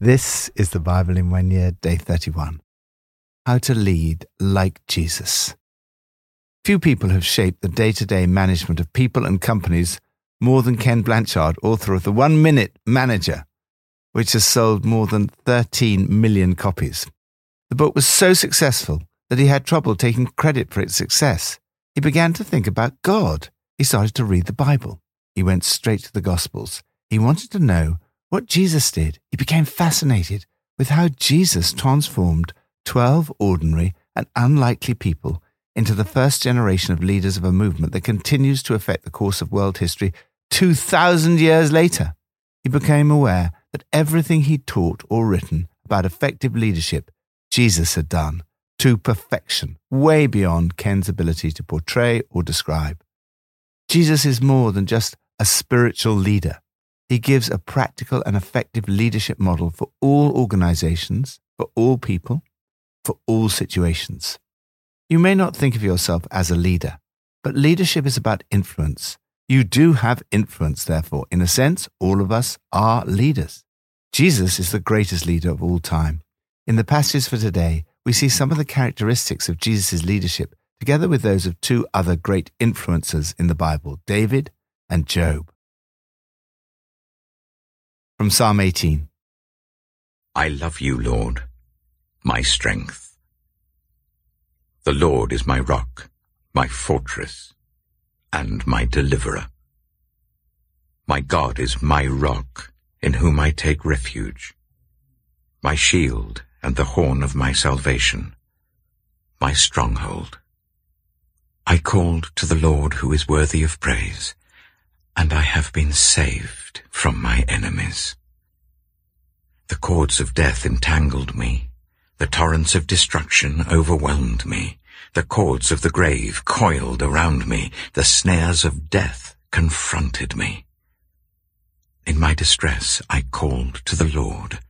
This is the Bible in one year, day 31. How to lead like Jesus. Few people have shaped the day to day management of people and companies more than Ken Blanchard, author of The One Minute Manager, which has sold more than 13 million copies. The book was so successful that he had trouble taking credit for its success. He began to think about God. He started to read the Bible. He went straight to the Gospels. He wanted to know what Jesus did, he became fascinated with how Jesus transformed 12 ordinary and unlikely people into the first generation of leaders of a movement that continues to affect the course of world history 2,000 years later. He became aware that everything he'd taught or written about effective leadership, Jesus had done to perfection, way beyond Ken's ability to portray or describe. Jesus is more than just a spiritual leader. He gives a practical and effective leadership model for all organizations, for all people, for all situations. You may not think of yourself as a leader, but leadership is about influence. You do have influence, therefore. In a sense, all of us are leaders. Jesus is the greatest leader of all time. In the passages for today, we see some of the characteristics of Jesus' leadership together with those of two other great influencers in the Bible, David and Job. From Psalm 18 I love you, Lord, my strength. The Lord is my rock, my fortress, and my deliverer. My God is my rock, in whom I take refuge, my shield and the horn of my salvation, my stronghold. I called to the Lord who is worthy of praise, and I have been saved from my enemies. The cords of death entangled me. The torrents of destruction overwhelmed me. The cords of the grave coiled around me. The snares of death confronted me. In my distress I called to the Lord.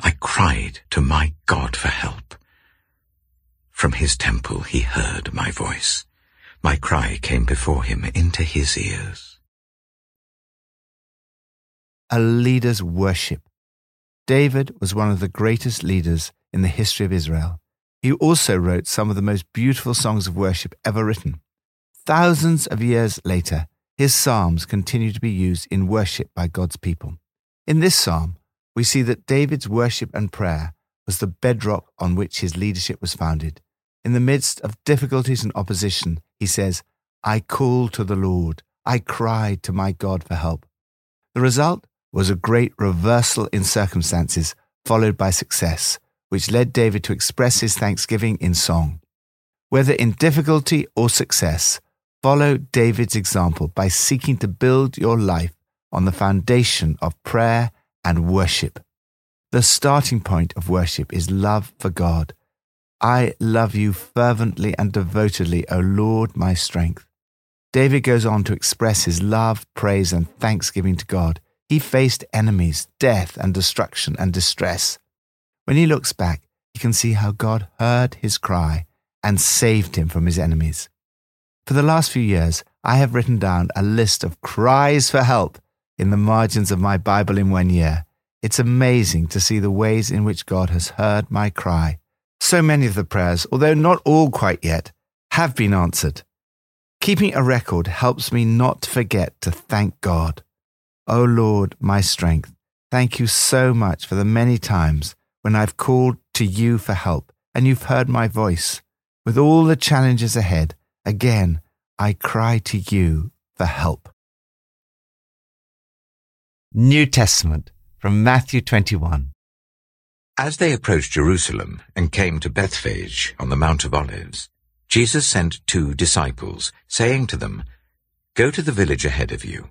I cried to my God for help. From his temple he heard my voice. My cry came before him into his ears a leader's worship. David was one of the greatest leaders in the history of Israel. He also wrote some of the most beautiful songs of worship ever written. Thousands of years later, his psalms continue to be used in worship by God's people. In this psalm, we see that David's worship and prayer was the bedrock on which his leadership was founded. In the midst of difficulties and opposition, he says, I called to the Lord. I cried to my God for help. The result was a great reversal in circumstances, followed by success, which led David to express his thanksgiving in song. Whether in difficulty or success, follow David's example by seeking to build your life on the foundation of prayer and worship. The starting point of worship is love for God. I love you fervently and devotedly, O Lord, my strength. David goes on to express his love, praise, and thanksgiving to God he faced enemies, death, and destruction and distress. When he looks back, he can see how God heard his cry and saved him from his enemies. For the last few years, I have written down a list of cries for help in the margins of my Bible in one year. It's amazing to see the ways in which God has heard my cry. So many of the prayers, although not all quite yet, have been answered. Keeping a record helps me not forget to thank God. O Lord, my strength, thank you so much for the many times when I've called to you for help and you've heard my voice. With all the challenges ahead, again, I cry to you for help. New Testament from Matthew 21. As they approached Jerusalem and came to Bethphage on the Mount of Olives, Jesus sent two disciples, saying to them, Go to the village ahead of you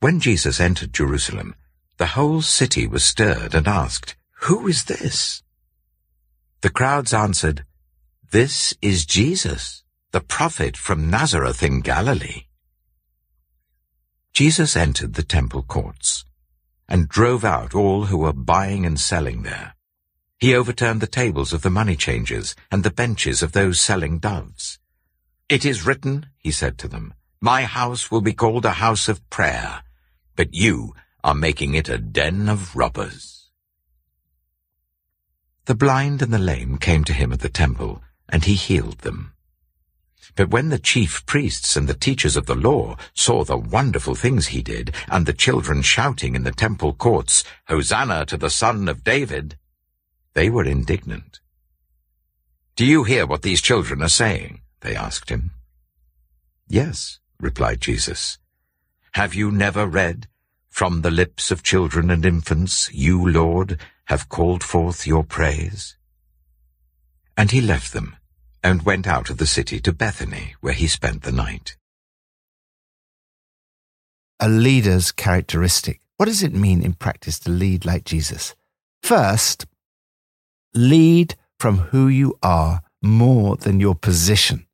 When Jesus entered Jerusalem, the whole city was stirred and asked, Who is this? The crowds answered, This is Jesus, the prophet from Nazareth in Galilee. Jesus entered the temple courts and drove out all who were buying and selling there. He overturned the tables of the money changers and the benches of those selling doves. It is written, he said to them, My house will be called a house of prayer, but you are making it a den of robbers. The blind and the lame came to him at the temple, and he healed them. But when the chief priests and the teachers of the law saw the wonderful things he did, and the children shouting in the temple courts, Hosanna to the Son of David, they were indignant. Do you hear what these children are saying? They asked him. Yes, replied Jesus. Have you never read, From the lips of children and infants, you, Lord, have called forth your praise? And he left them and went out of the city to Bethany, where he spent the night. A leader's characteristic. What does it mean in practice to lead like Jesus? First, lead from who you are more than your position.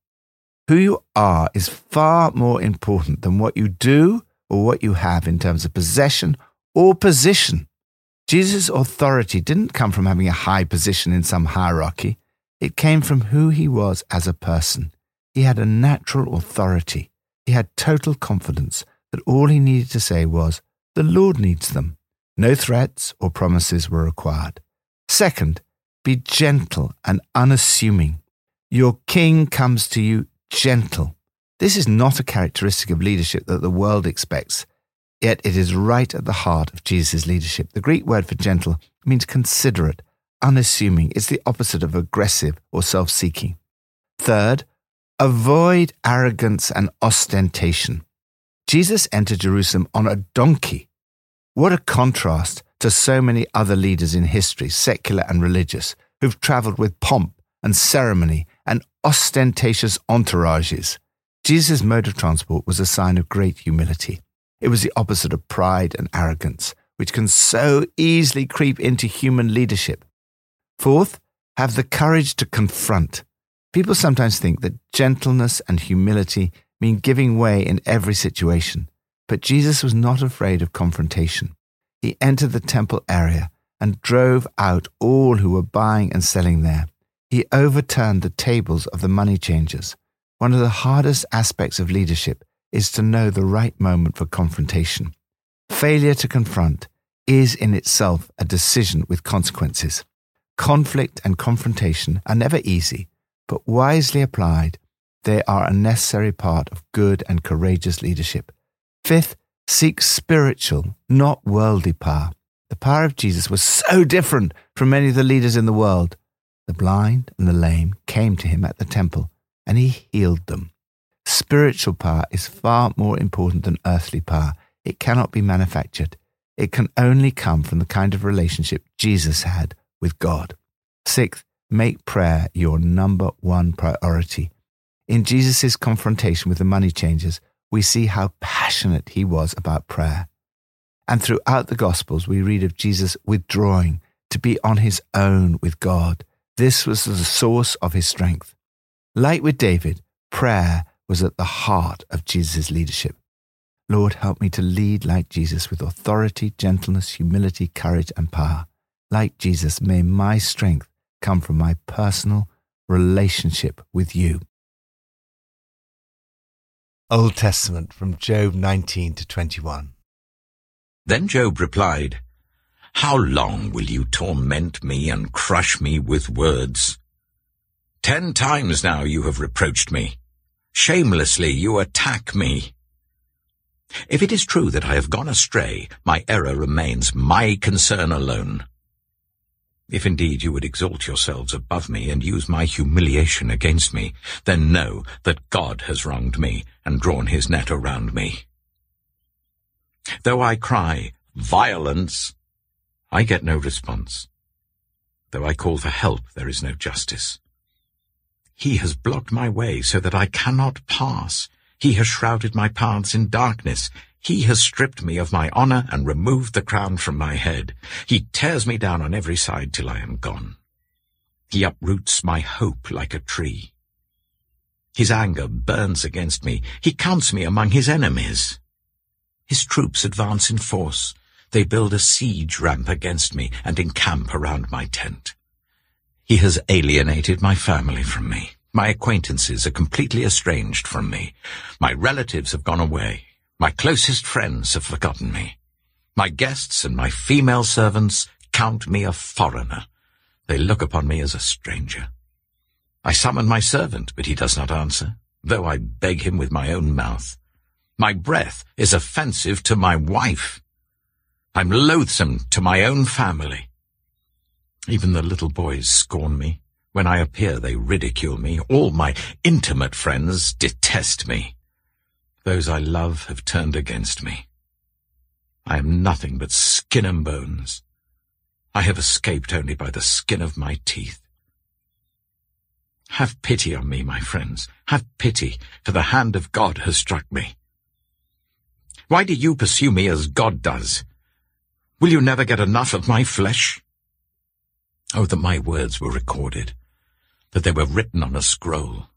Who you are is far more important than what you do or what you have in terms of possession or position. Jesus' authority didn't come from having a high position in some hierarchy. It came from who he was as a person. He had a natural authority. He had total confidence that all he needed to say was, The Lord needs them. No threats or promises were required. Second, be gentle and unassuming. Your king comes to you gentle. This is not a characteristic of leadership that the world expects, yet it is right at the heart of Jesus' leadership. The Greek word for gentle means considerate, unassuming. It's the opposite of aggressive or self seeking. Third, avoid arrogance and ostentation. Jesus entered Jerusalem on a donkey. What a contrast to so many other leaders in history, secular and religious, who've traveled with pomp and ceremony and ostentatious entourages. Jesus' mode of transport was a sign of great humility. It was the opposite of pride and arrogance, which can so easily creep into human leadership. Fourth, have the courage to confront. People sometimes think that gentleness and humility mean giving way in every situation, but Jesus was not afraid of confrontation. He entered the temple area and drove out all who were buying and selling there. He overturned the tables of the money changers. One of the hardest aspects of leadership is to know the right moment for confrontation. Failure to confront is in itself a decision with consequences. Conflict and confrontation are never easy, but wisely applied, they are a necessary part of good and courageous leadership. Fifth, seek spiritual, not worldly power. The power of Jesus was so different from many of the leaders in the world. The blind and the lame came to him at the temple, and he healed them. Spiritual power is far more important than earthly power. It cannot be manufactured. It can only come from the kind of relationship Jesus had with God. Sixth, make prayer your number one priority. In Jesus' confrontation with the money changers, we see how passionate he was about prayer. And throughout the Gospels, we read of Jesus withdrawing to be on his own with God. This was the source of his strength. Like with David, prayer was at the heart of Jesus' leadership. Lord, help me to lead like Jesus with authority, gentleness, humility, courage, and power. Like Jesus, may my strength come from my personal relationship with you. Old Testament from Job 19 to 21. Then Job replied, How long will you torment me and crush me with words? Ten times now you have reproached me. Shamelessly you attack me. If it is true that I have gone astray, my error remains my concern alone. If indeed you would exalt yourselves above me and use my humiliation against me, then know that God has wronged me and drawn his net around me. Though I cry, violence, I get no response. Though I call for help, there is no justice. He has blocked my way so that I cannot pass. He has shrouded my paths in darkness. He has stripped me of my honor and removed the crown from my head. He tears me down on every side till I am gone. He uproots my hope like a tree. His anger burns against me. He counts me among his enemies. His troops advance in force. They build a siege ramp against me and encamp around my tent. He has alienated my family from me. My acquaintances are completely estranged from me. My relatives have gone away. My closest friends have forgotten me. My guests and my female servants count me a foreigner. They look upon me as a stranger. I summon my servant, but he does not answer, though I beg him with my own mouth. My breath is offensive to my wife. I'm loathsome to my own family. Even the little boys scorn me. When I appear, they ridicule me. All my intimate friends detest me. Those I love have turned against me. I am nothing but skin and bones. I have escaped only by the skin of my teeth. Have pity on me, my friends. Have pity, for the hand of God has struck me. Why do you pursue me as God does? Will you never get enough of my flesh? Oh, that my words were recorded, that they were written on a scroll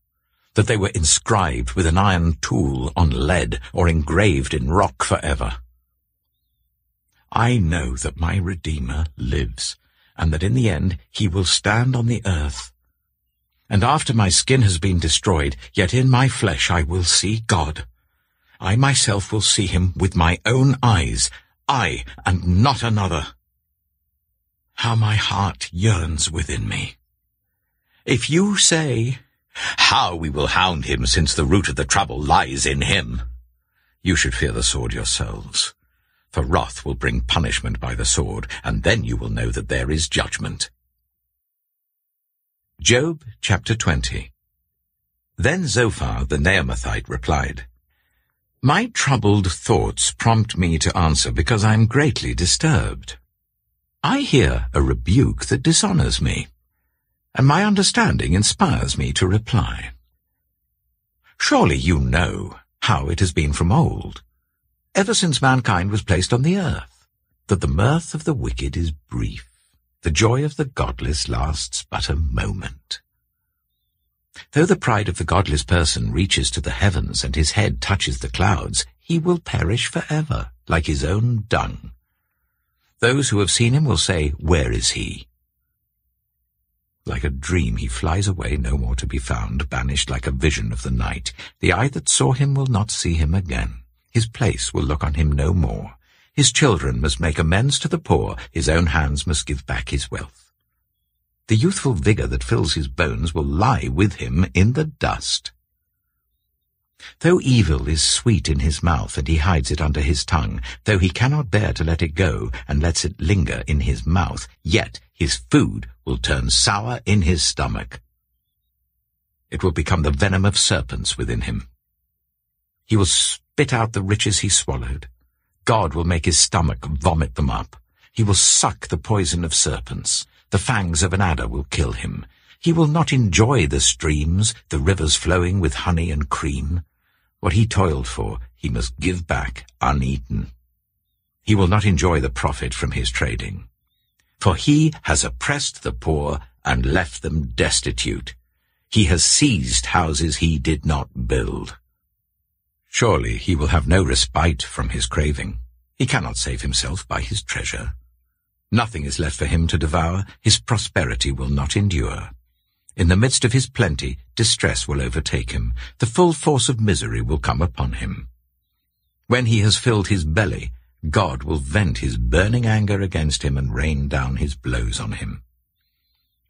that they were inscribed with an iron tool on lead or engraved in rock forever. I know that my Redeemer lives, and that in the end he will stand on the earth. And after my skin has been destroyed, yet in my flesh I will see God. I myself will see him with my own eyes, I and not another. How my heart yearns within me. If you say, how we will hound him, since the root of the trouble lies in him. You should fear the sword yourselves. For wrath will bring punishment by the sword, and then you will know that there is judgment. Job chapter 20 Then Zophar the Naamathite replied, My troubled thoughts prompt me to answer because I am greatly disturbed. I hear a rebuke that dishonors me and my understanding inspires me to reply. Surely you know how it has been from old, ever since mankind was placed on the earth, that the mirth of the wicked is brief, the joy of the godless lasts but a moment. Though the pride of the godless person reaches to the heavens and his head touches the clouds, he will perish forever, like his own dung. Those who have seen him will say, Where is he? Like a dream he flies away, no more to be found, banished like a vision of the night. The eye that saw him will not see him again. His place will look on him no more. His children must make amends to the poor, his own hands must give back his wealth. The youthful vigour that fills his bones will lie with him in the dust. Though evil is sweet in his mouth, and he hides it under his tongue, though he cannot bear to let it go, and lets it linger in his mouth, yet his food will turn sour in his stomach. It will become the venom of serpents within him. He will spit out the riches he swallowed. God will make his stomach vomit them up. He will suck the poison of serpents. The fangs of an adder will kill him. He will not enjoy the streams, the rivers flowing with honey and cream. What he toiled for, he must give back uneaten. He will not enjoy the profit from his trading. For he has oppressed the poor and left them destitute. He has seized houses he did not build. Surely he will have no respite from his craving. He cannot save himself by his treasure. Nothing is left for him to devour. His prosperity will not endure. In the midst of his plenty, distress will overtake him. The full force of misery will come upon him. When he has filled his belly, God will vent his burning anger against him and rain down his blows on him.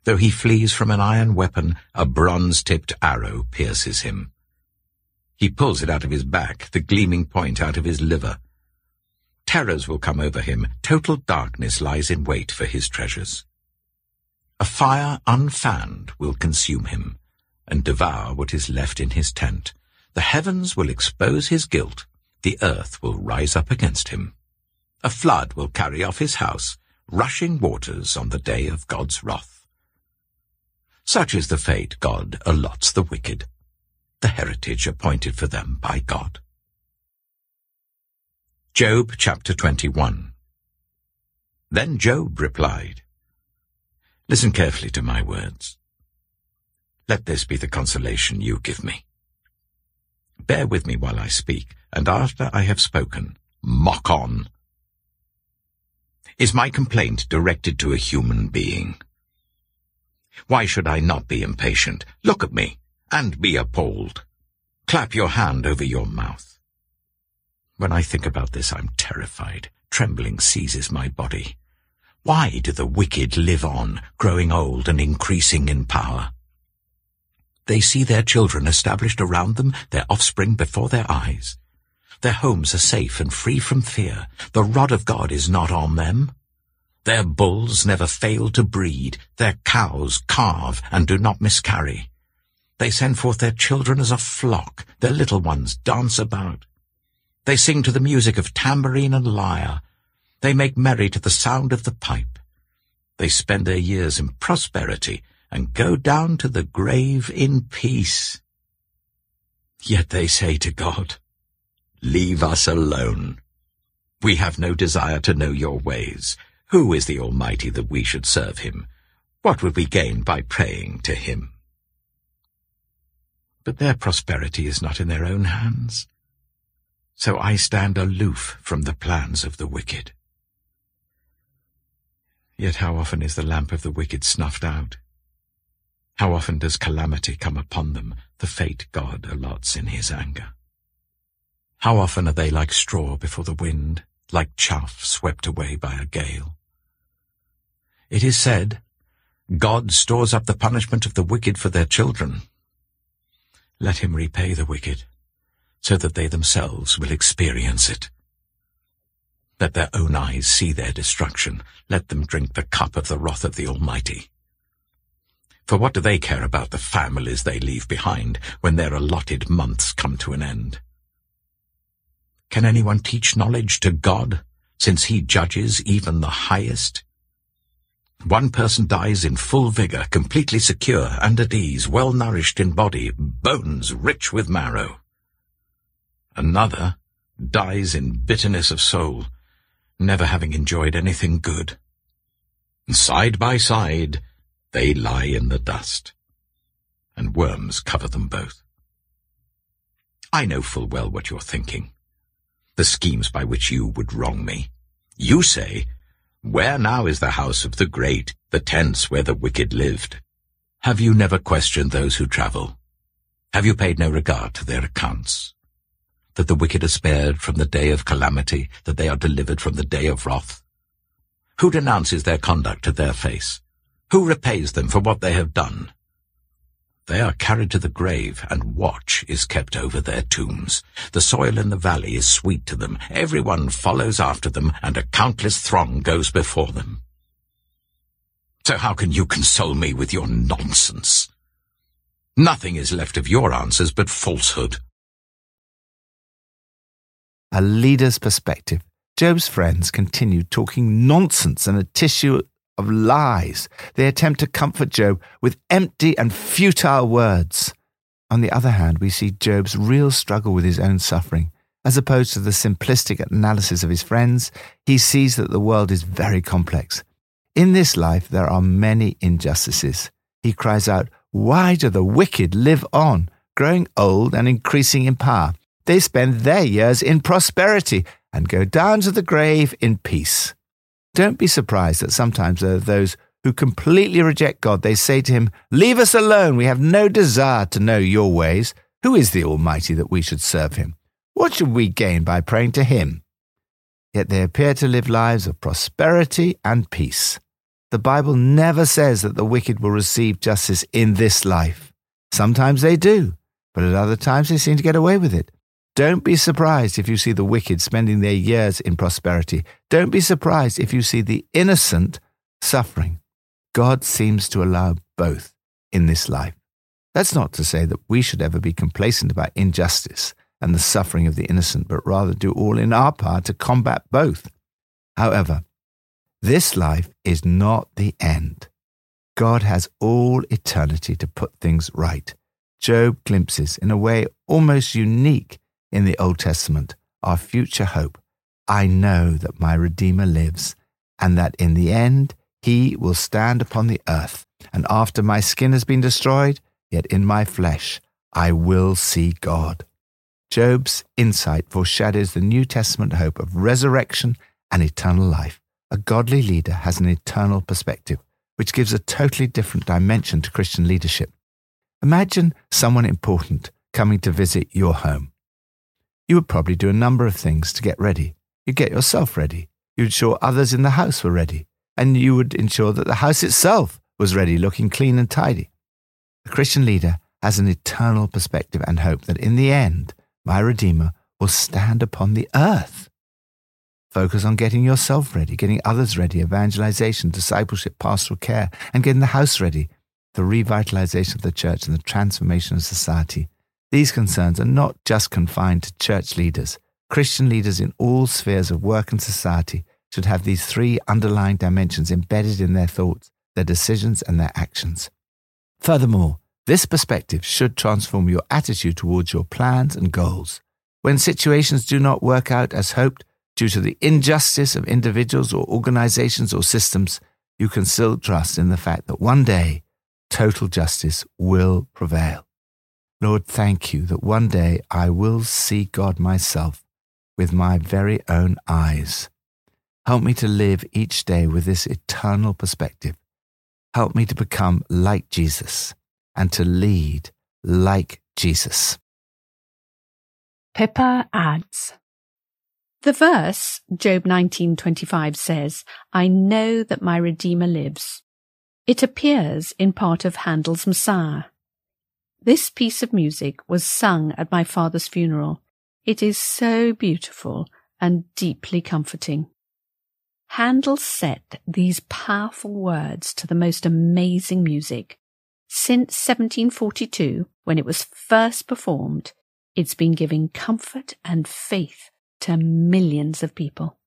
Though he flees from an iron weapon, a bronze-tipped arrow pierces him. He pulls it out of his back, the gleaming point out of his liver. Terrors will come over him, total darkness lies in wait for his treasures. A fire unfanned will consume him, and devour what is left in his tent. The heavens will expose his guilt, the earth will rise up against him. A flood will carry off his house, rushing waters on the day of God's wrath. Such is the fate God allots the wicked, the heritage appointed for them by God. Job chapter 21 Then Job replied, Listen carefully to my words. Let this be the consolation you give me. Bear with me while I speak, and after I have spoken, mock on. Is my complaint directed to a human being? Why should I not be impatient? Look at me, and be appalled. Clap your hand over your mouth. When I think about this, I'm terrified. Trembling seizes my body. Why do the wicked live on, growing old and increasing in power? They see their children established around them, their offspring before their eyes. Their homes are safe and free from fear. The rod of God is not on them. Their bulls never fail to breed. Their cows calve and do not miscarry. They send forth their children as a flock. Their little ones dance about. They sing to the music of tambourine and lyre. They make merry to the sound of the pipe. They spend their years in prosperity and go down to the grave in peace. Yet they say to God, Leave us alone. We have no desire to know your ways. Who is the Almighty that we should serve him? What would we gain by praying to him? But their prosperity is not in their own hands. So I stand aloof from the plans of the wicked. Yet how often is the lamp of the wicked snuffed out? How often does calamity come upon them, the fate God allots in his anger? How often are they like straw before the wind, like chaff swept away by a gale? It is said, God stores up the punishment of the wicked for their children. Let him repay the wicked, so that they themselves will experience it. Let their own eyes see their destruction. Let them drink the cup of the wrath of the Almighty. For what do they care about the families they leave behind when their allotted months come to an end? Can anyone teach knowledge to God, since he judges even the highest? One person dies in full vigor, completely secure and at ease, well nourished in body, bones rich with marrow. Another dies in bitterness of soul, never having enjoyed anything good. Side by side, they lie in the dust, and worms cover them both. I know full well what you're thinking, the schemes by which you would wrong me. You say, Where now is the house of the great, the tents where the wicked lived? Have you never questioned those who travel? Have you paid no regard to their accounts? That the wicked are spared from the day of calamity, that they are delivered from the day of wrath? Who denounces their conduct to their face? Who repays them for what they have done? They are carried to the grave, and watch is kept over their tombs. The soil in the valley is sweet to them. Everyone follows after them, and a countless throng goes before them. So how can you console me with your nonsense? Nothing is left of your answers but falsehood a leader's perspective, Job's friends continued talking nonsense and a tissue of lies. They attempt to comfort Job with empty and futile words. On the other hand, we see Job's real struggle with his own suffering. As opposed to the simplistic analysis of his friends, he sees that the world is very complex. In this life, there are many injustices. He cries out, Why do the wicked live on, growing old and increasing in power? They spend their years in prosperity and go down to the grave in peace. Don't be surprised that sometimes there are those who completely reject God. They say to him, Leave us alone. We have no desire to know your ways. Who is the Almighty that we should serve him? What should we gain by praying to him? Yet they appear to live lives of prosperity and peace. The Bible never says that the wicked will receive justice in this life. Sometimes they do, but at other times they seem to get away with it. Don't be surprised if you see the wicked spending their years in prosperity. Don't be surprised if you see the innocent suffering. God seems to allow both in this life. That's not to say that we should ever be complacent about injustice and the suffering of the innocent, but rather do all in our power to combat both. However, this life is not the end. God has all eternity to put things right. Job glimpses, in a way almost unique in the Old Testament, our future hope. I know that my Redeemer lives, and that in the end he will stand upon the earth. And after my skin has been destroyed, yet in my flesh I will see God. Job's insight foreshadows the New Testament hope of resurrection and eternal life. A godly leader has an eternal perspective, which gives a totally different dimension to Christian leadership. Imagine someone important coming to visit your home. You would probably do a number of things to get ready. You'd get yourself ready. You'd ensure others in the house were ready. And you would ensure that the house itself was ready, looking clean and tidy. A Christian leader has an eternal perspective and hope that in the end, my Redeemer will stand upon the earth. Focus on getting yourself ready, getting others ready, evangelization, discipleship, pastoral care, and getting the house ready, the revitalization of the church and the transformation of society. These concerns are not just confined to church leaders. Christian leaders in all spheres of work and society should have these three underlying dimensions embedded in their thoughts, their decisions, and their actions. Furthermore, this perspective should transform your attitude towards your plans and goals. When situations do not work out as hoped due to the injustice of individuals or organizations or systems, you can still trust in the fact that one day total justice will prevail. Lord, thank you that one day I will see God myself with my very own eyes. Help me to live each day with this eternal perspective. Help me to become like Jesus and to lead like Jesus. Pippa adds The verse, Job 19:25 says, I know that my Redeemer lives. It appears in part of Handel's Messiah. This piece of music was sung at my father's funeral. It is so beautiful and deeply comforting. Handel set these powerful words to the most amazing music. Since 1742, when it was first performed, it's been giving comfort and faith to millions of people.